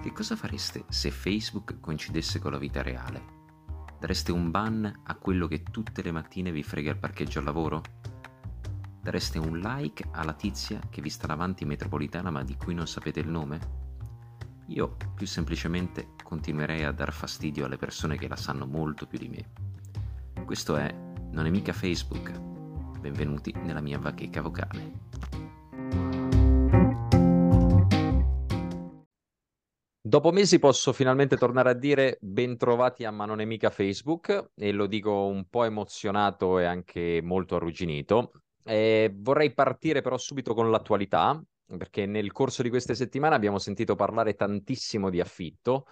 Che cosa fareste se Facebook coincidesse con la vita reale? Dareste un ban a quello che tutte le mattine vi frega il parcheggio al lavoro? Dareste un like alla tizia che vi sta davanti in metropolitana ma di cui non sapete il nome? Io più semplicemente continuerei a dar fastidio alle persone che la sanno molto più di me. Questo è Non è mica Facebook. Benvenuti nella mia bacheca vocale. Dopo mesi posso finalmente tornare a dire bentrovati a Ma non è mica Facebook e lo dico un po' emozionato e anche molto arrugginito. E vorrei partire però subito con l'attualità, perché nel corso di queste settimane abbiamo sentito parlare tantissimo di affitto,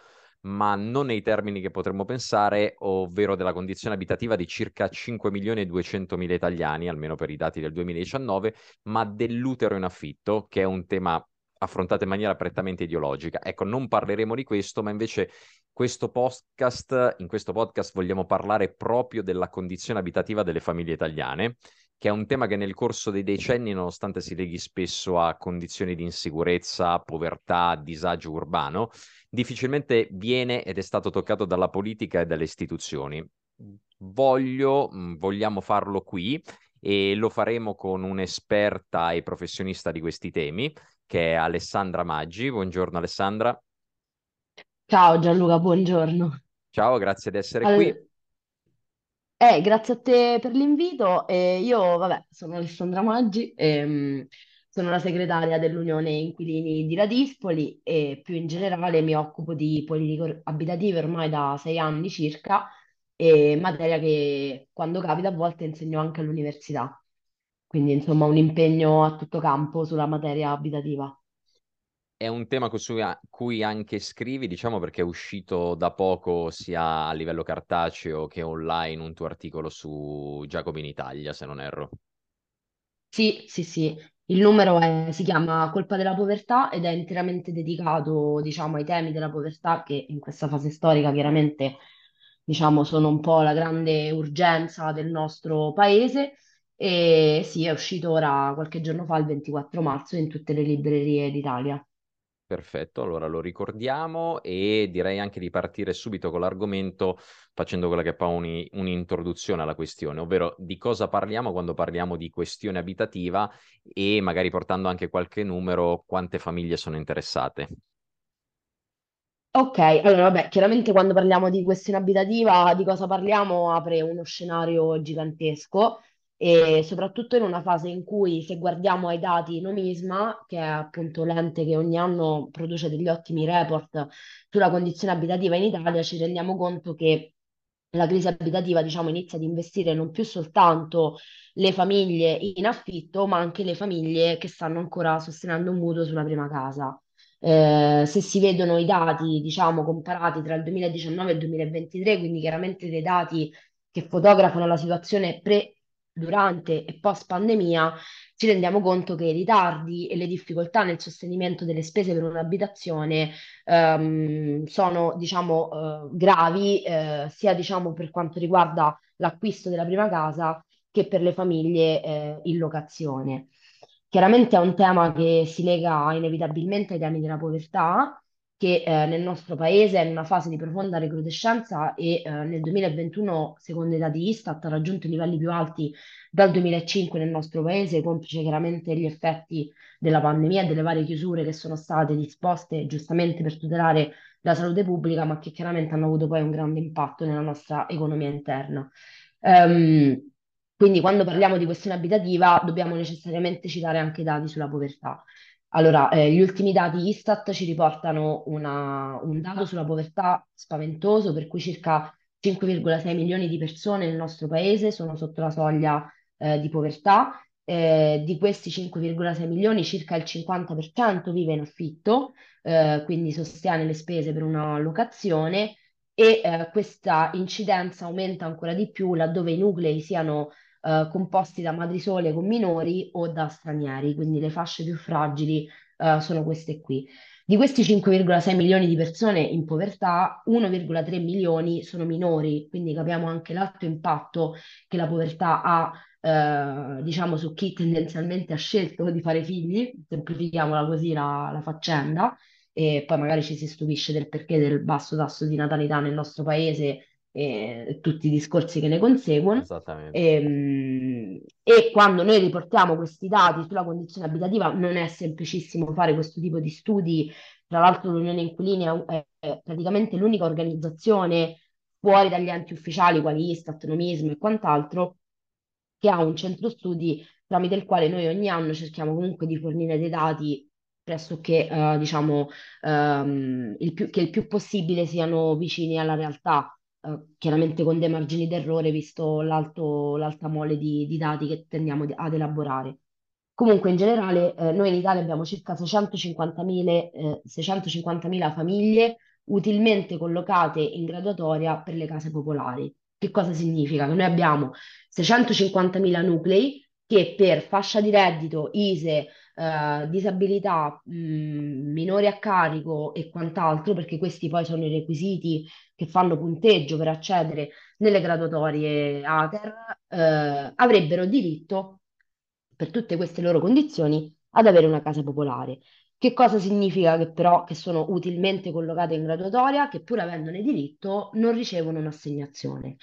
ma non nei termini che potremmo pensare, ovvero della condizione abitativa di circa 5 milioni e 200 mila italiani, almeno per i dati del 2019, ma dell'utero in affitto, che è un tema affrontate in maniera prettamente ideologica. Ecco, non parleremo di questo, ma invece questo podcast, in questo podcast vogliamo parlare proprio della condizione abitativa delle famiglie italiane, che è un tema che nel corso dei decenni, nonostante si leghi spesso a condizioni di insicurezza, povertà, disagio urbano, difficilmente viene ed è stato toccato dalla politica e dalle istituzioni. Voglio, mm, vogliamo farlo qui e lo faremo con un'esperta e professionista di questi temi, che è Alessandra Maggi. Buongiorno Alessandra. Ciao Gianluca, buongiorno. Ciao, grazie di essere All... qui. Eh, grazie a te per l'invito. Eh, io, vabbè, sono Alessandra Maggi, ehm, sono la segretaria dell'Unione Inquilini di Radispoli e più in generale mi occupo di politiche abitative ormai da sei anni circa, e materia che quando capita a volte insegno anche all'università. Quindi, insomma, un impegno a tutto campo sulla materia abitativa. È un tema su cui anche scrivi, diciamo, perché è uscito da poco sia a livello cartaceo che online un tuo articolo su Giacomo in Italia, se non erro. Sì, sì, sì. Il numero è- si chiama Colpa della povertà ed è interamente dedicato, diciamo, ai temi della povertà che in questa fase storica chiaramente, diciamo, sono un po' la grande urgenza del nostro paese e sì, è uscito ora qualche giorno fa, il 24 marzo, in tutte le librerie d'Italia. Perfetto, allora lo ricordiamo e direi anche di partire subito con l'argomento facendo quella che è poi un'introduzione alla questione, ovvero di cosa parliamo quando parliamo di questione abitativa e magari portando anche qualche numero, quante famiglie sono interessate. Ok, allora vabbè, chiaramente quando parliamo di questione abitativa, di cosa parliamo apre uno scenario gigantesco e soprattutto in una fase in cui se guardiamo ai dati Nomisma, che è appunto l'ente che ogni anno produce degli ottimi report sulla condizione abitativa in Italia, ci rendiamo conto che la crisi abitativa, diciamo, inizia ad investire non più soltanto le famiglie in affitto, ma anche le famiglie che stanno ancora sostenendo un mutuo sulla prima casa. Eh, se si vedono i dati, diciamo, comparati tra il 2019 e il 2023, quindi chiaramente dei dati che fotografano la situazione pre durante e post pandemia, ci rendiamo conto che i ritardi e le difficoltà nel sostenimento delle spese per un'abitazione ehm, sono, diciamo, eh, gravi, eh, sia, diciamo, per quanto riguarda l'acquisto della prima casa che per le famiglie eh, in locazione. Chiaramente è un tema che si lega inevitabilmente ai temi della povertà, che eh, nel nostro paese è in una fase di profonda recrudescenza e eh, nel 2021, secondo i dati Istat, ha raggiunto i livelli più alti dal 2005 nel nostro paese, complice chiaramente gli effetti della pandemia e delle varie chiusure che sono state disposte giustamente per tutelare la salute pubblica, ma che chiaramente hanno avuto poi un grande impatto nella nostra economia interna. Um, quindi quando parliamo di questione abitativa dobbiamo necessariamente citare anche i dati sulla povertà. Allora, eh, gli ultimi dati Istat ci riportano una- un dato sulla povertà spaventoso, per cui circa 5,6 milioni di persone nel nostro paese sono sotto la soglia eh, di povertà. Eh, di questi 5,6 milioni, circa il 50% vive in affitto, eh, quindi sostiene le spese per una locazione e eh, questa incidenza aumenta ancora di più laddove i nuclei siano eh, composti da madri sole con minori o da stranieri, quindi le fasce più fragili eh, sono queste qui. Di questi 5,6 milioni di persone in povertà, 1,3 milioni sono minori, quindi capiamo anche l'alto impatto che la povertà ha, eh, diciamo, su chi tendenzialmente ha scelto di fare figli, semplifichiamola così la, la faccenda, e poi magari ci si stupisce del perché del basso tasso di natalità nel nostro paese e tutti i discorsi che ne conseguono. Esattamente. E, ehm, e quando noi riportiamo questi dati sulla condizione abitativa non è semplicissimo fare questo tipo di studi. Tra l'altro l'Unione Inquilini è, è praticamente l'unica organizzazione fuori dagli enti ufficiali quali Istat, Nomismo e quant'altro che ha un centro studi tramite il quale noi ogni anno cerchiamo comunque di fornire dei dati pressoché, eh, diciamo, ehm, il più, che il più possibile siano vicini alla realtà eh, chiaramente con dei margini d'errore, visto l'alto, l'alta mole di, di dati che tendiamo ad elaborare. Comunque, in generale, eh, noi in Italia abbiamo circa 650.000 eh, 650.000 famiglie utilmente collocate in graduatoria per le case popolari. Che cosa significa? Che noi abbiamo 650.000 nuclei che per fascia di reddito, ISE, eh, disabilità, mh, minori a carico e quant'altro, perché questi poi sono i requisiti che fanno punteggio per accedere nelle graduatorie ATER, eh, avrebbero diritto, per tutte queste loro condizioni, ad avere una casa popolare. Che cosa significa che però che sono utilmente collocate in graduatoria, che pur avendone diritto non ricevono un'assegnazione.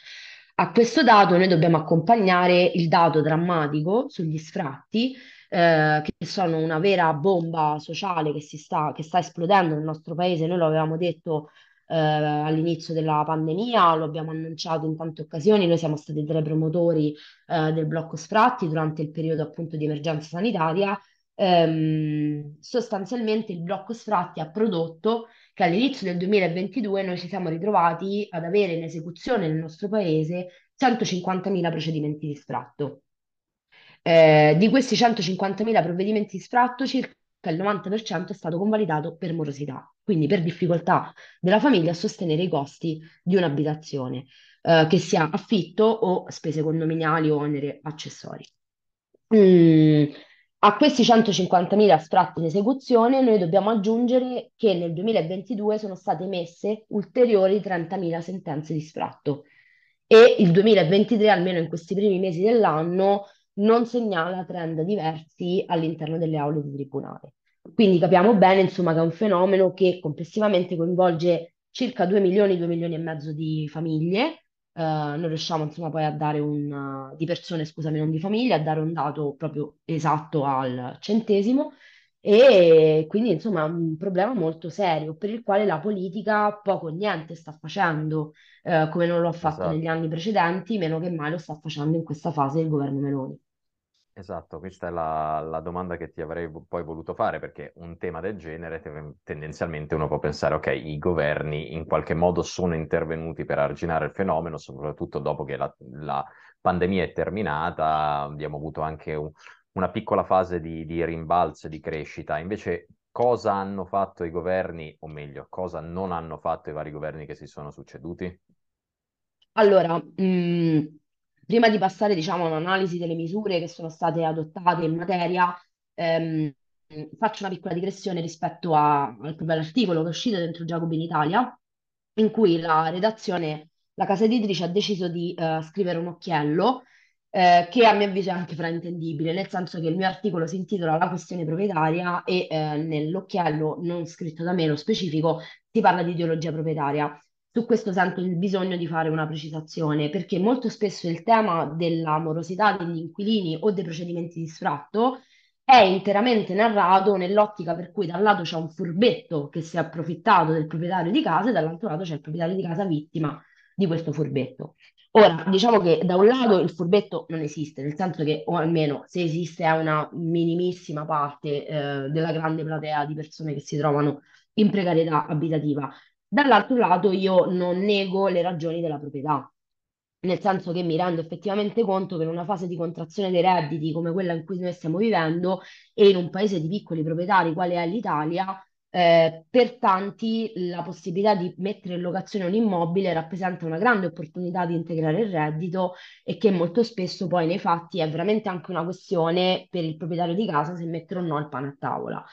A questo dato noi dobbiamo accompagnare il dato drammatico sugli sfratti, eh, che sono una vera bomba sociale che, si sta, che sta esplodendo nel nostro paese. Noi lo avevamo detto eh, all'inizio della pandemia, lo abbiamo annunciato in tante occasioni, noi siamo stati tra i promotori eh, del blocco sfratti durante il periodo appunto di emergenza sanitaria. Ehm, sostanzialmente il blocco sfratti ha prodotto che all'inizio del 2022 noi ci siamo ritrovati ad avere in esecuzione nel nostro paese 150.000 procedimenti di sfratto. Eh, di questi 150.000 provvedimenti di sfratto, circa il 90% è stato convalidato per morosità, quindi per difficoltà della famiglia a sostenere i costi di un'abitazione, eh, che sia affitto o spese condominiali o oneri accessori. Mm, a questi 150.000 sfratti in esecuzione noi dobbiamo aggiungere che nel 2022 sono state emesse ulteriori 30.000 sentenze di sfratto e il 2023, almeno in questi primi mesi dell'anno, non segnala trend diversi all'interno delle aule di tribunale. Quindi capiamo bene, insomma, che è un fenomeno che complessivamente coinvolge circa 2 milioni, 2 milioni e mezzo di famiglie, eh, non riusciamo insomma poi a dare un, di persone, scusami, non di famiglia, a dare un dato proprio esatto al centesimo e quindi insomma è un problema molto serio per il quale la politica poco o niente sta facendo, eh, come non lo ha fatto Esatto. negli anni precedenti, meno che mai lo sta facendo in questa fase il governo Meloni. Esatto, questa è la, la domanda che ti avrei poi voluto fare, perché un tema del genere te- tendenzialmente uno può pensare, ok, i governi in qualche modo sono intervenuti per arginare il fenomeno, soprattutto dopo che la, la pandemia è terminata, abbiamo avuto anche un- una piccola fase di, di rimbalzo e di crescita. Invece, cosa hanno fatto i governi, o meglio, cosa non hanno fatto i vari governi che si sono succeduti? Allora, mh, prima di passare, diciamo, a un'analisi delle misure che sono state adottate in materia, ehm, faccio una piccola digressione rispetto a- al proprio articolo che è uscito dentro Giacobin Italia, in cui la redazione, la casa editrice ha deciso di eh, scrivere un occhiello eh, che a mio avviso è anche fraintendibile, nel senso che il mio articolo si intitola La questione proprietaria e eh, nell'occhiello non scritto da me, lo specifico, si parla di ideologia proprietaria. Su questo sento il bisogno di fare una precisazione, perché molto spesso il tema della morosità degli inquilini o dei procedimenti di sfratto è interamente narrato nell'ottica per cui da un lato c'è un furbetto che si è approfittato del proprietario di casa e dall'altro lato c'è il proprietario di casa vittima di questo furbetto. Ora, diciamo che da un lato il furbetto non esiste, nel senso che, o almeno se esiste, è una minimissima parte eh, della grande platea di persone che si trovano in precarietà abitativa. Dall'altro lato io non nego le ragioni della proprietà, nel senso che mi rendo effettivamente conto che in una fase di contrazione dei redditi come quella in cui noi stiamo vivendo e in un paese di piccoli proprietari quale è l'Italia, eh, per tanti la possibilità di mettere in locazione un immobile rappresenta una grande opportunità di integrare il reddito e che molto spesso poi nei fatti è veramente anche una questione per il proprietario di casa se mettere o no il pane a tavola.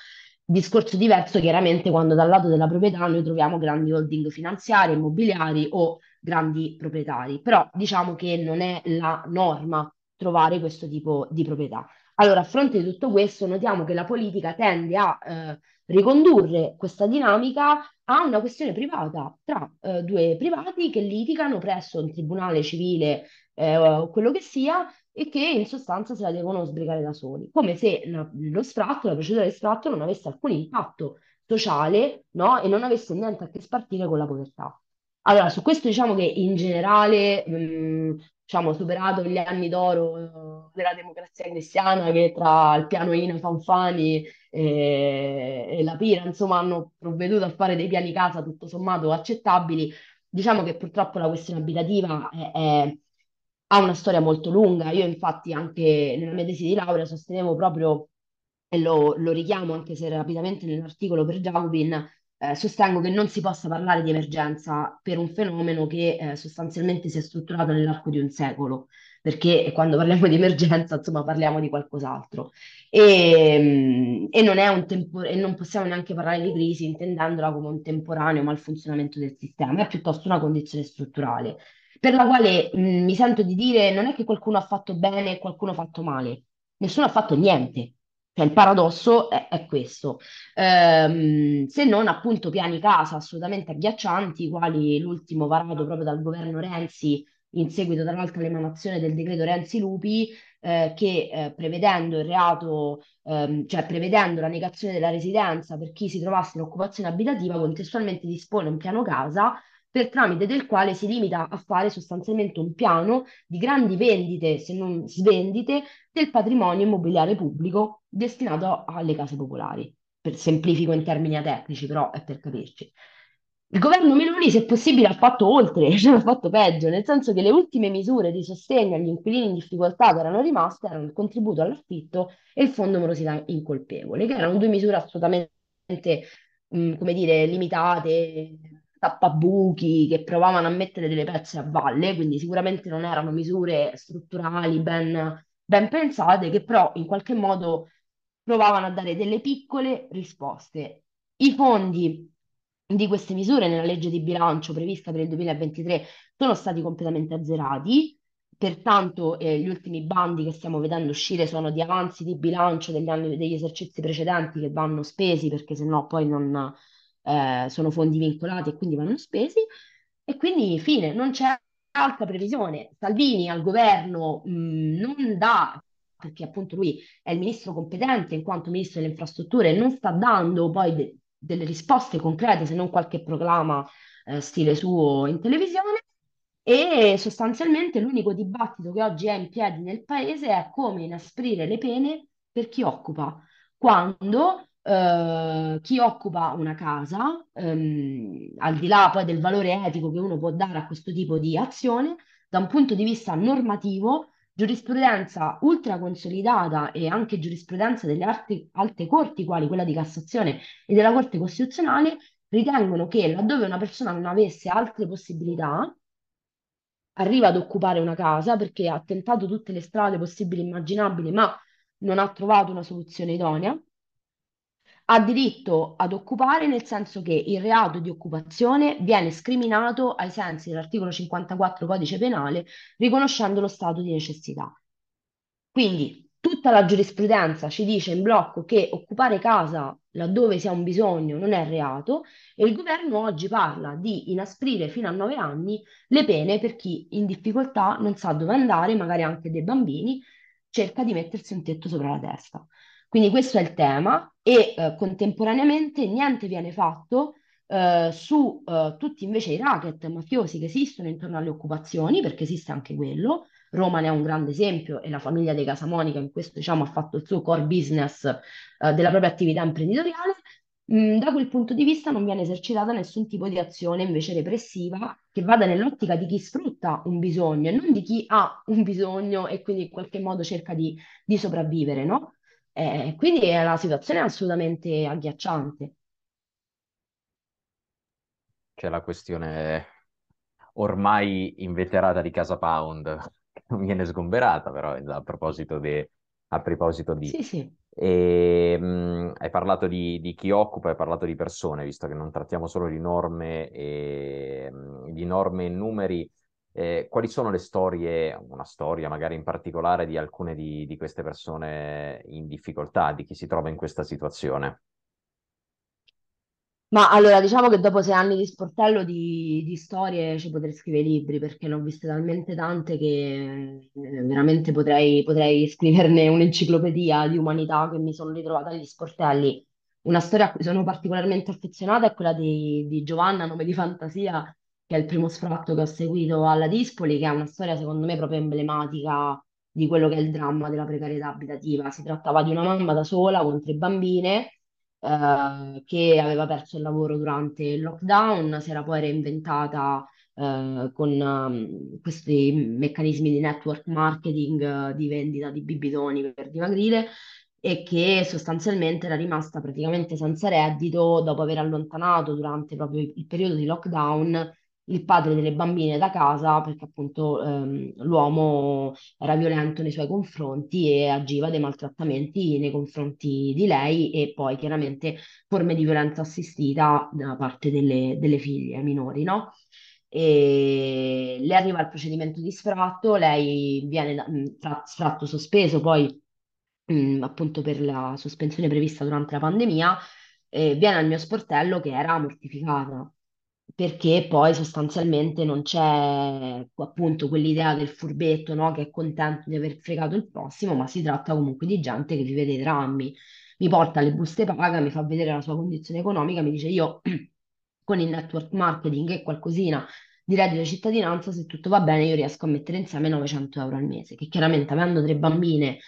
Discorso diverso chiaramente quando dal lato della proprietà noi troviamo grandi holding finanziari, immobiliari o grandi proprietari, però diciamo che non è la norma trovare questo tipo di proprietà. Allora, a fronte di tutto questo, notiamo che la politica tende a eh, ricondurre questa dinamica a una questione privata tra eh, due privati che litigano presso un tribunale civile eh, o quello che sia e che in sostanza se la devono sbrigare da soli, come se lo sfratto, la procedura di sfratto non avesse alcun impatto sociale, no? E non avesse niente a che spartire con la povertà. Allora, su questo diciamo che in generale, mh, diciamo, superato gli anni d'oro eh, della democrazia cristiana che tra il piano Ina Fanfani e, e la Pira, insomma, hanno provveduto a fare dei piani casa tutto sommato accettabili, diciamo che purtroppo la questione abitativa è, è- ha una storia molto lunga. Io infatti anche nella mia tesi di laurea sostenevo proprio e lo, lo richiamo anche se rapidamente nell'articolo per Jacobin, eh, sostengo che non si possa parlare di emergenza per un fenomeno che eh, sostanzialmente si è strutturato nell'arco di un secolo, perché quando parliamo di emergenza, insomma, parliamo di qualcos'altro. E, mm, e non è un tempo- e non possiamo neanche parlare di crisi intendendola come un temporaneo malfunzionamento del sistema, è piuttosto una condizione strutturale, per la quale mh, mi sento di dire non è che qualcuno ha fatto bene e qualcuno ha fatto male, nessuno ha fatto niente. Cioè, il paradosso è, è questo, Ehm, se non appunto piani casa assolutamente agghiaccianti, quali l'ultimo varato proprio dal governo Renzi, in seguito tra l'altro all'emanazione del decreto Renzi-Lupi, eh, che eh, prevedendo il reato, ehm, cioè prevedendo la negazione della residenza per chi si trovasse in occupazione abitativa, contestualmente dispone un piano casa per tramite del quale si limita a fare sostanzialmente un piano di grandi vendite, se non svendite, del patrimonio immobiliare pubblico destinato alle case popolari. Per semplifico in termini tecnici, però è per capirci. Il governo Meloni, se possibile, ha fatto oltre, cioè ha fatto peggio, nel senso che le ultime misure di sostegno agli inquilini in difficoltà che erano rimaste erano il contributo all'affitto e il fondo morosità incolpevole, che erano due misure assolutamente, mh, come dire, limitate, tappabuchi, che provavano a mettere delle pezze a valle, quindi sicuramente non erano misure strutturali ben, ben pensate, che però in qualche modo provavano a dare delle piccole risposte. I fondi di queste misure nella legge di bilancio prevista per il 2023 sono stati completamente azzerati, pertanto eh, gli ultimi bandi che stiamo vedendo uscire sono di avanzi di bilancio degli anni, degli esercizi precedenti che vanno spesi perché sennò poi non eh, sono fondi vincolati e quindi vanno spesi. E quindi fine, non c'è altra previsione. Salvini al governo mh, non dà perché appunto lui è il ministro competente in quanto ministro delle infrastrutture, non sta dando poi de- delle risposte concrete se non qualche proclama eh, stile suo in televisione. E sostanzialmente l'unico dibattito che oggi è in piedi nel paese è come inasprire le pene per chi occupa, quando eh, chi occupa una casa, ehm, al di là poi del valore etico che uno può dare a questo tipo di azione, da un punto di vista normativo, giurisprudenza ultra consolidata e anche giurisprudenza delle alte, alte corti, quali quella di Cassazione e della Corte Costituzionale, ritengono che laddove una persona non avesse altre possibilità, arriva ad occupare una casa perché ha tentato tutte le strade possibili e immaginabili, ma non ha trovato una soluzione idonea, ha diritto ad occupare nel senso che il reato di occupazione viene scriminato ai sensi dell'articolo 54 codice penale, riconoscendo lo stato di necessità. Quindi tutta la giurisprudenza ci dice in blocco che occupare casa laddove si ha un bisogno non è reato e il governo oggi parla di inasprire fino a nove anni le pene per chi in difficoltà non sa dove andare, magari anche dei bambini, cerca di mettersi un tetto sopra la testa. Quindi questo è il tema e eh, contemporaneamente niente viene fatto eh, su eh, tutti invece i racket mafiosi che esistono intorno alle occupazioni, perché esiste anche quello. Roma ne è un grande esempio e la famiglia dei Casamonica in questo diciamo, ha fatto il suo core business eh, della propria attività imprenditoriale. Mm, da quel punto di vista non viene esercitata nessun tipo di azione invece repressiva che vada nell'ottica di chi sfrutta un bisogno e non di chi ha un bisogno e quindi in qualche modo cerca di, di sopravvivere, no? Eh, quindi è una situazione assolutamente agghiacciante. C'è la questione ormai inveterata di Casa Pound, che non viene sgomberata, però a proposito, de, a proposito di... Sì, sì. E, mh, hai parlato di, di, chi occupa, hai parlato di persone, visto che non trattiamo solo di norme e, di norme e numeri. Eh, quali sono le storie, una storia magari in particolare di alcune di, di queste persone in difficoltà, di chi si trova in questa situazione? Ma allora, diciamo che dopo sei anni di sportello di, di storie ci potrei scrivere libri perché ne ho viste talmente tante che eh, veramente potrei, potrei scriverne un'enciclopedia di umanità che mi sono ritrovata agli sportelli. Una storia a cui sono particolarmente affezionata è quella di, di Giovanna, nome di fantasia, che è il primo sfratto che ho seguito alla Dispoli, che è una storia secondo me proprio emblematica di quello che è il dramma della precarietà abitativa. Si trattava di una mamma da sola con tre bambine eh, che aveva perso il lavoro durante il lockdown, si era poi reinventata eh, con um, questi meccanismi di network marketing, eh, di vendita di bibitoni per dimagrire e che sostanzialmente era rimasta praticamente senza reddito dopo aver allontanato durante proprio il periodo di lockdown il padre delle bambine da casa perché appunto ehm, l'uomo era violento nei suoi confronti e agiva dei maltrattamenti nei confronti di lei e poi chiaramente forme di violenza assistita da parte delle, delle figlie minori, no? E le arriva il procedimento di sfratto, lei viene sfratto sospeso, poi mh, appunto per la sospensione prevista durante la pandemia, eh, viene al mio sportello che era mortificata perché poi sostanzialmente non c'è appunto quell'idea del furbetto, no? Che è contento di aver fregato il prossimo, ma si tratta comunque di gente che vive dei drammi. Mi porta le buste paga, mi fa vedere la sua condizione economica, mi dice io con il network marketing e qualcosina di reddito di cittadinanza, se tutto va bene, io riesco a mettere insieme 900 euro al mese, che chiaramente avendo tre bambine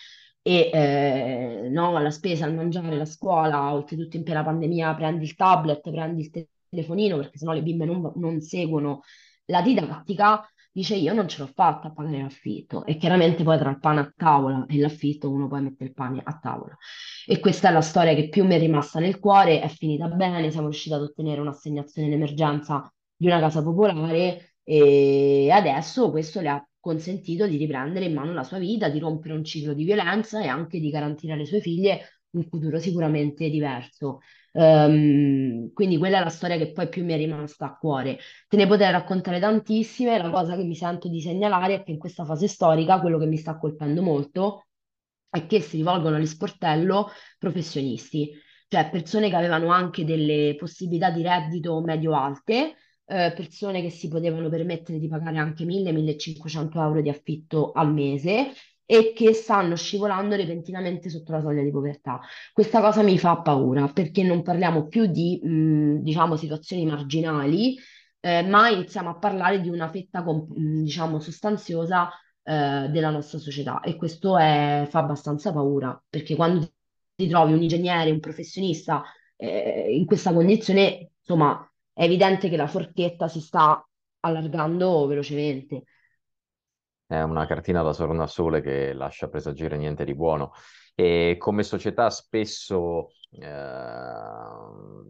e eh, no, la spesa, il mangiare, la scuola, oltretutto in piena pandemia, prendi il tablet, prendi il telefonino perché sennò le bimbe non, non seguono la didattica, dice io non ce l'ho fatta a pagare l'affitto e chiaramente poi tra il pane a tavola e l'affitto uno poi mette il pane a tavola e questa è la storia che più mi è rimasta nel cuore, è finita bene, siamo riusciti ad ottenere un'assegnazione in emergenza di una casa popolare e adesso questo le ha consentito di riprendere in mano la sua vita, di rompere un ciclo di violenza e anche di garantire alle sue figlie un futuro sicuramente diverso. Um, quindi quella è la storia che poi più mi è rimasta a cuore. Te ne potrei raccontare tantissime, la cosa che mi sento di segnalare è che in questa fase storica quello che mi sta colpendo molto è che si rivolgono agli sportello professionisti, cioè persone che avevano anche delle possibilità di reddito medio-alte, eh, persone che si potevano permettere di pagare anche 1000-1500 euro di affitto al mese e che stanno scivolando repentinamente sotto la soglia di povertà. Questa cosa mi fa paura perché non parliamo più di, mh, diciamo, situazioni marginali, eh, ma iniziamo a parlare di una fetta, diciamo, sostanziosa, eh, della nostra società e questo è, fa abbastanza paura perché quando ti trovi un ingegnere, un professionista, eh, in questa condizione, insomma, è evidente che la forchetta si sta allargando velocemente. È una cartina da tornasole che lascia presagire niente di buono. E come società spesso eh,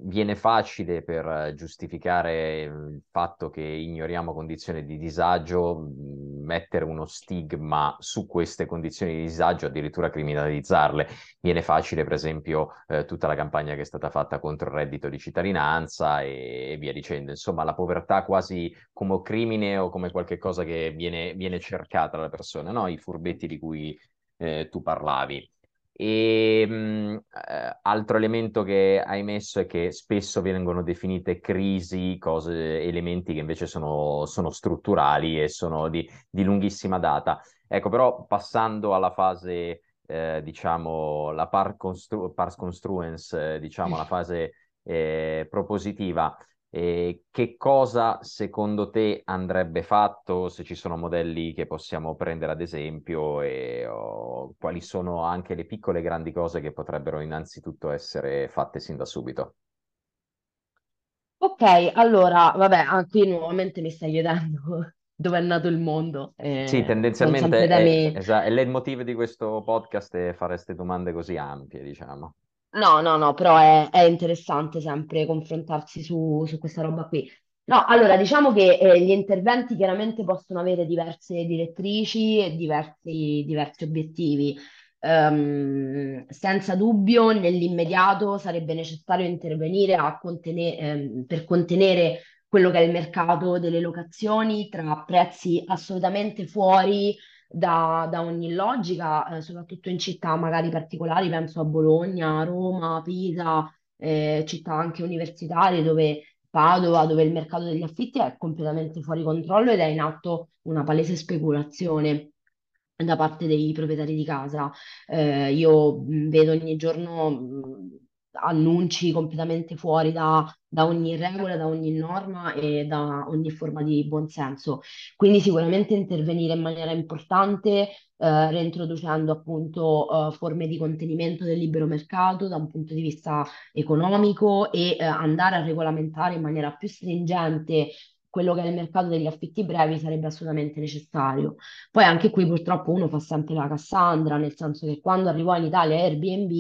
viene facile per giustificare il fatto che ignoriamo condizioni di disagio, mettere uno stigma su queste condizioni di disagio, addirittura criminalizzarle. Viene facile, per esempio, eh, tutta la campagna che è stata fatta contro il reddito di cittadinanza e, e via dicendo. Insomma, la povertà quasi come crimine o come qualcosa che viene, viene cercata dalle persone, no? I furbetti di cui eh, tu parlavi. E mh, eh, altro elemento che hai messo è che spesso vengono definite crisi, cose, elementi che invece sono, sono strutturali e sono di, di, lunghissima data. Ecco, però passando alla fase, eh, diciamo, la par constru- pars construens, eh, diciamo, la fase eh, propositiva, e che cosa secondo te andrebbe fatto, se ci sono modelli che possiamo prendere ad esempio, e oh, quali sono anche le piccole e grandi cose che potrebbero innanzitutto essere fatte sin da subito? Ok, allora, vabbè, qui nuovamente mi stai chiedendo dove è nato il mondo. Eh, sì, tendenzialmente è, è, è il motivo di questo podcast è fare queste domande così ampie, diciamo. No, no, no, però è, è interessante sempre confrontarsi su, su questa roba qui. No, allora diciamo che eh, gli interventi chiaramente possono avere diverse direttrici e diversi, diversi obiettivi. Ehm, senza dubbio, nell'immediato sarebbe necessario intervenire contene- ehm, per contenere quello che è il mercato delle locazioni tra prezzi assolutamente fuori da, da ogni logica, eh, soprattutto in città magari particolari, penso a Bologna, Roma, Pisa, eh, città anche universitarie dove Padova, dove il mercato degli affitti è completamente fuori controllo ed è in atto una palese speculazione da parte dei proprietari di casa. Eh, io mh, vedo ogni giorno mh, annunci completamente fuori da, da ogni regola, da ogni norma e da ogni forma di buonsenso. Quindi sicuramente intervenire in maniera importante, eh, reintroducendo appunto eh, forme di contenimento del libero mercato da un punto di vista economico e eh, andare a regolamentare in maniera più stringente quello che è il mercato degli affitti brevi sarebbe assolutamente necessario. Poi anche qui purtroppo uno fa sempre la Cassandra, nel senso che quando arrivò in Italia Airbnb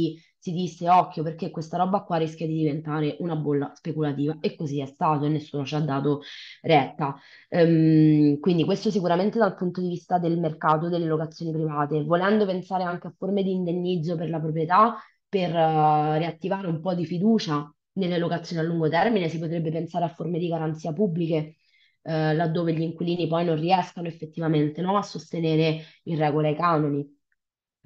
si disse occhio perché questa roba qua rischia di diventare una bolla speculativa e così è stato e nessuno ci ha dato retta. Um, quindi questo sicuramente dal punto di vista del mercato delle locazioni private, volendo pensare anche a forme di indennizzo per la proprietà, per uh, riattivare un po' di fiducia nelle locazioni a lungo termine, si potrebbe pensare a forme di garanzia pubbliche eh, laddove gli inquilini poi non riescano effettivamente no, a sostenere in regola i canoni.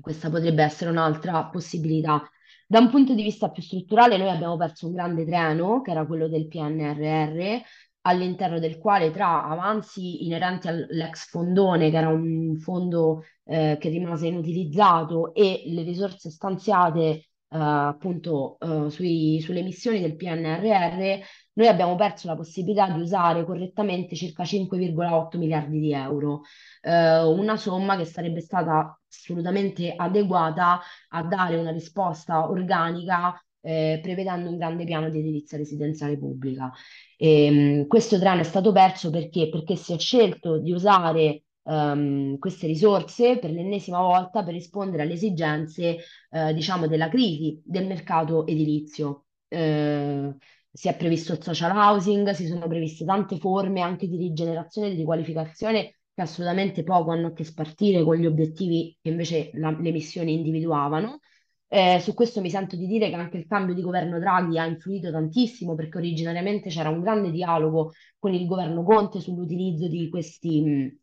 Questa potrebbe essere un'altra possibilità. Da un punto di vista più strutturale, noi abbiamo perso un grande treno, che era quello del PNRR, all'interno del quale tra avanzi inerenti all'ex fondone, che era un fondo eh, che rimase inutilizzato, e le risorse stanziate eh, appunto eh, sui, sulle missioni del PNRR, noi abbiamo perso la possibilità di usare correttamente circa 5,8 miliardi di euro, eh, una somma che sarebbe stata assolutamente adeguata a dare una risposta organica eh, prevedendo un grande piano di edilizia residenziale pubblica. E, ehm, questo treno è stato perso perché? Perché si è scelto di usare um, queste risorse per l'ennesima volta per rispondere alle esigenze, eh, diciamo, della crisi del mercato edilizio. Eh, si è previsto il social housing, si sono previste tante forme anche di rigenerazione e di riqualificazione che assolutamente poco hanno a che spartire con gli obiettivi che invece la, le missioni individuavano. Eh, su questo mi sento di dire che anche il cambio di governo Draghi ha influito tantissimo perché originariamente c'era un grande dialogo con il governo Conte sull'utilizzo di questi,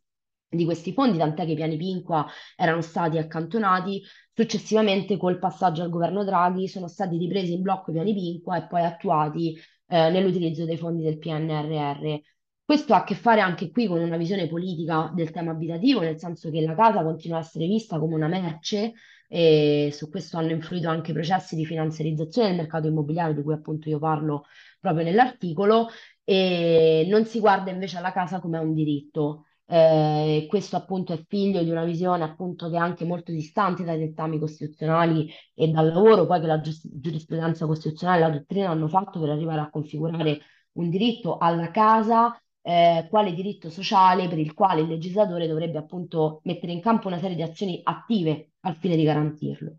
di questi fondi, tant'è che i piani Pinqua erano stati accantonati. Successivamente, col passaggio al governo Draghi, sono stati ripresi in blocco i piani Pinqua e poi attuati eh, nell'utilizzo dei fondi del PNRR. Questo ha a che fare anche qui con una visione politica del tema abitativo, nel senso che la casa continua a essere vista come una merce e su questo hanno influito anche i processi di finanziarizzazione del mercato immobiliare, di cui appunto io parlo proprio nell'articolo, e non si guarda invece alla casa come a un diritto. Eh, questo appunto è figlio di una visione appunto che è anche molto distante dai dettami costituzionali e dal lavoro poi che la giurisprudenza costituzionale e la dottrina hanno fatto per arrivare a configurare un diritto alla casa eh, quale diritto sociale per il quale il legislatore dovrebbe appunto mettere in campo una serie di azioni attive al fine di garantirlo.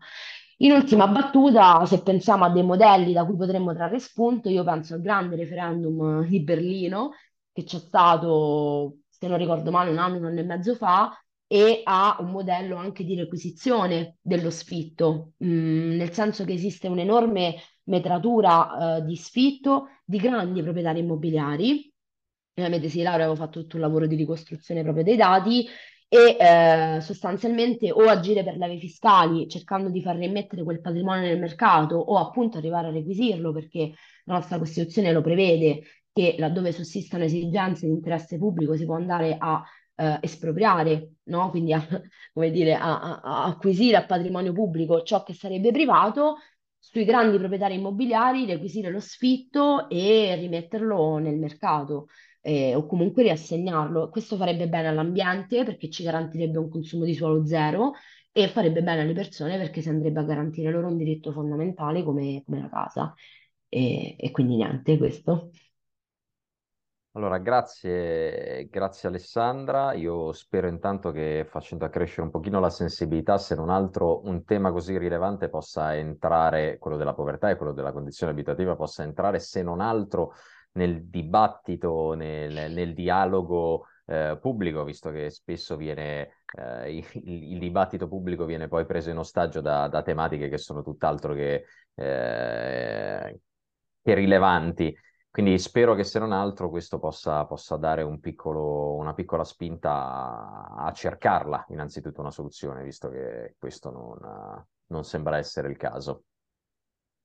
In ultima battuta, se pensiamo a dei modelli da cui potremmo trarre spunto, io penso al grande referendum di Berlino che c'è stato se non ricordo male, un anno, un anno e mezzo fa, e ha un modello anche di requisizione dello sfitto, mh, mm, nel senso che esiste un'enorme metratura uh, di sfitto di grandi proprietari immobiliari. Ovviamente sì, Laura aveva fatto tutto un lavoro di ricostruzione proprio dei dati e eh, sostanzialmente o agire per leve fiscali cercando di far rimettere quel patrimonio nel mercato o appunto arrivare a requisirlo perché la nostra Costituzione lo prevede che laddove sussistano esigenze di interesse pubblico si può andare a eh, espropriare, no? quindi a, come dire, a, a, acquisire a patrimonio pubblico ciò che sarebbe privato, sui grandi proprietari immobiliari requisire lo sfitto e rimetterlo nel mercato. Eh, o comunque riassegnarlo. Questo farebbe bene all'ambiente perché ci garantirebbe un consumo di suolo zero e farebbe bene alle persone perché si andrebbe a garantire loro un diritto fondamentale come, come la casa. E, e quindi niente, questo. Allora, grazie, grazie Alessandra. Io spero intanto che facendo accrescere un pochino la sensibilità, se non altro un tema così rilevante possa entrare, quello della povertà e quello della condizione abitativa, possa entrare se non altro nel dibattito, nel, nel dialogo eh, pubblico, visto che spesso viene, eh, il, il, dibattito pubblico viene poi preso in ostaggio da, da tematiche che sono tutt'altro che, eh, che rilevanti. Quindi spero che se non altro questo possa, possa dare un piccolo, una piccola spinta a, a, cercarla, innanzitutto una soluzione, visto che questo non, non sembra essere il caso.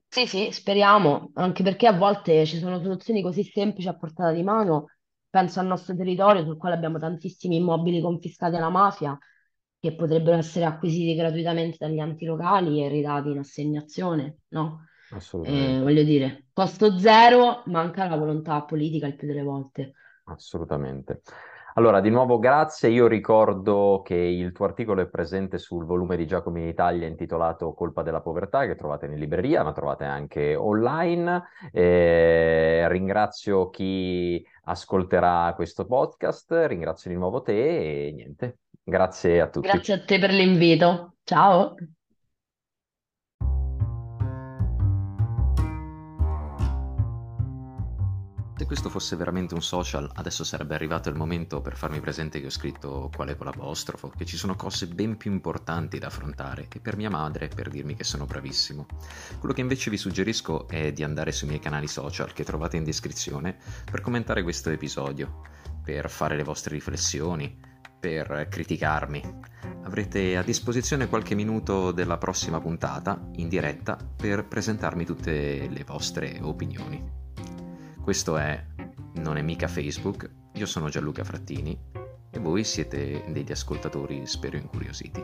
Sì, sì, speriamo, anche perché a volte ci sono soluzioni così semplici a portata di mano. Penso al nostro territorio, sul quale abbiamo tantissimi immobili confiscati alla mafia, che potrebbero essere acquisiti gratuitamente dagli enti locali e ridati in assegnazione, no? Eh, Assolutamente. voglio dire, costo zero, manca la volontà politica il più delle volte. Assolutamente. Allora, di nuovo grazie. Io ricordo che il tuo articolo è presente sul volume di Giacomo in Italia intitolato Colpa della povertà, che trovate in libreria, ma trovate anche online. Eh, ringrazio chi ascolterà questo podcast, ringrazio di nuovo te e niente. Grazie a tutti. Grazie a te per l'invito. Ciao. Se questo fosse veramente un social, adesso sarebbe arrivato il momento per farmi presente che ho scritto quale con l'apostrofo, che ci sono cose ben più importanti da affrontare e per mia madre per dirmi che sono bravissimo. Quello che invece vi suggerisco è di andare sui miei canali social che trovate in descrizione per commentare questo episodio, per fare le vostre riflessioni, per criticarmi. Avrete a disposizione qualche minuto della prossima puntata in diretta per presentarmi tutte le vostre opinioni. Questo è Non è mica Facebook, io sono Gianluca Frattini e voi siete degli ascoltatori spero incuriositi.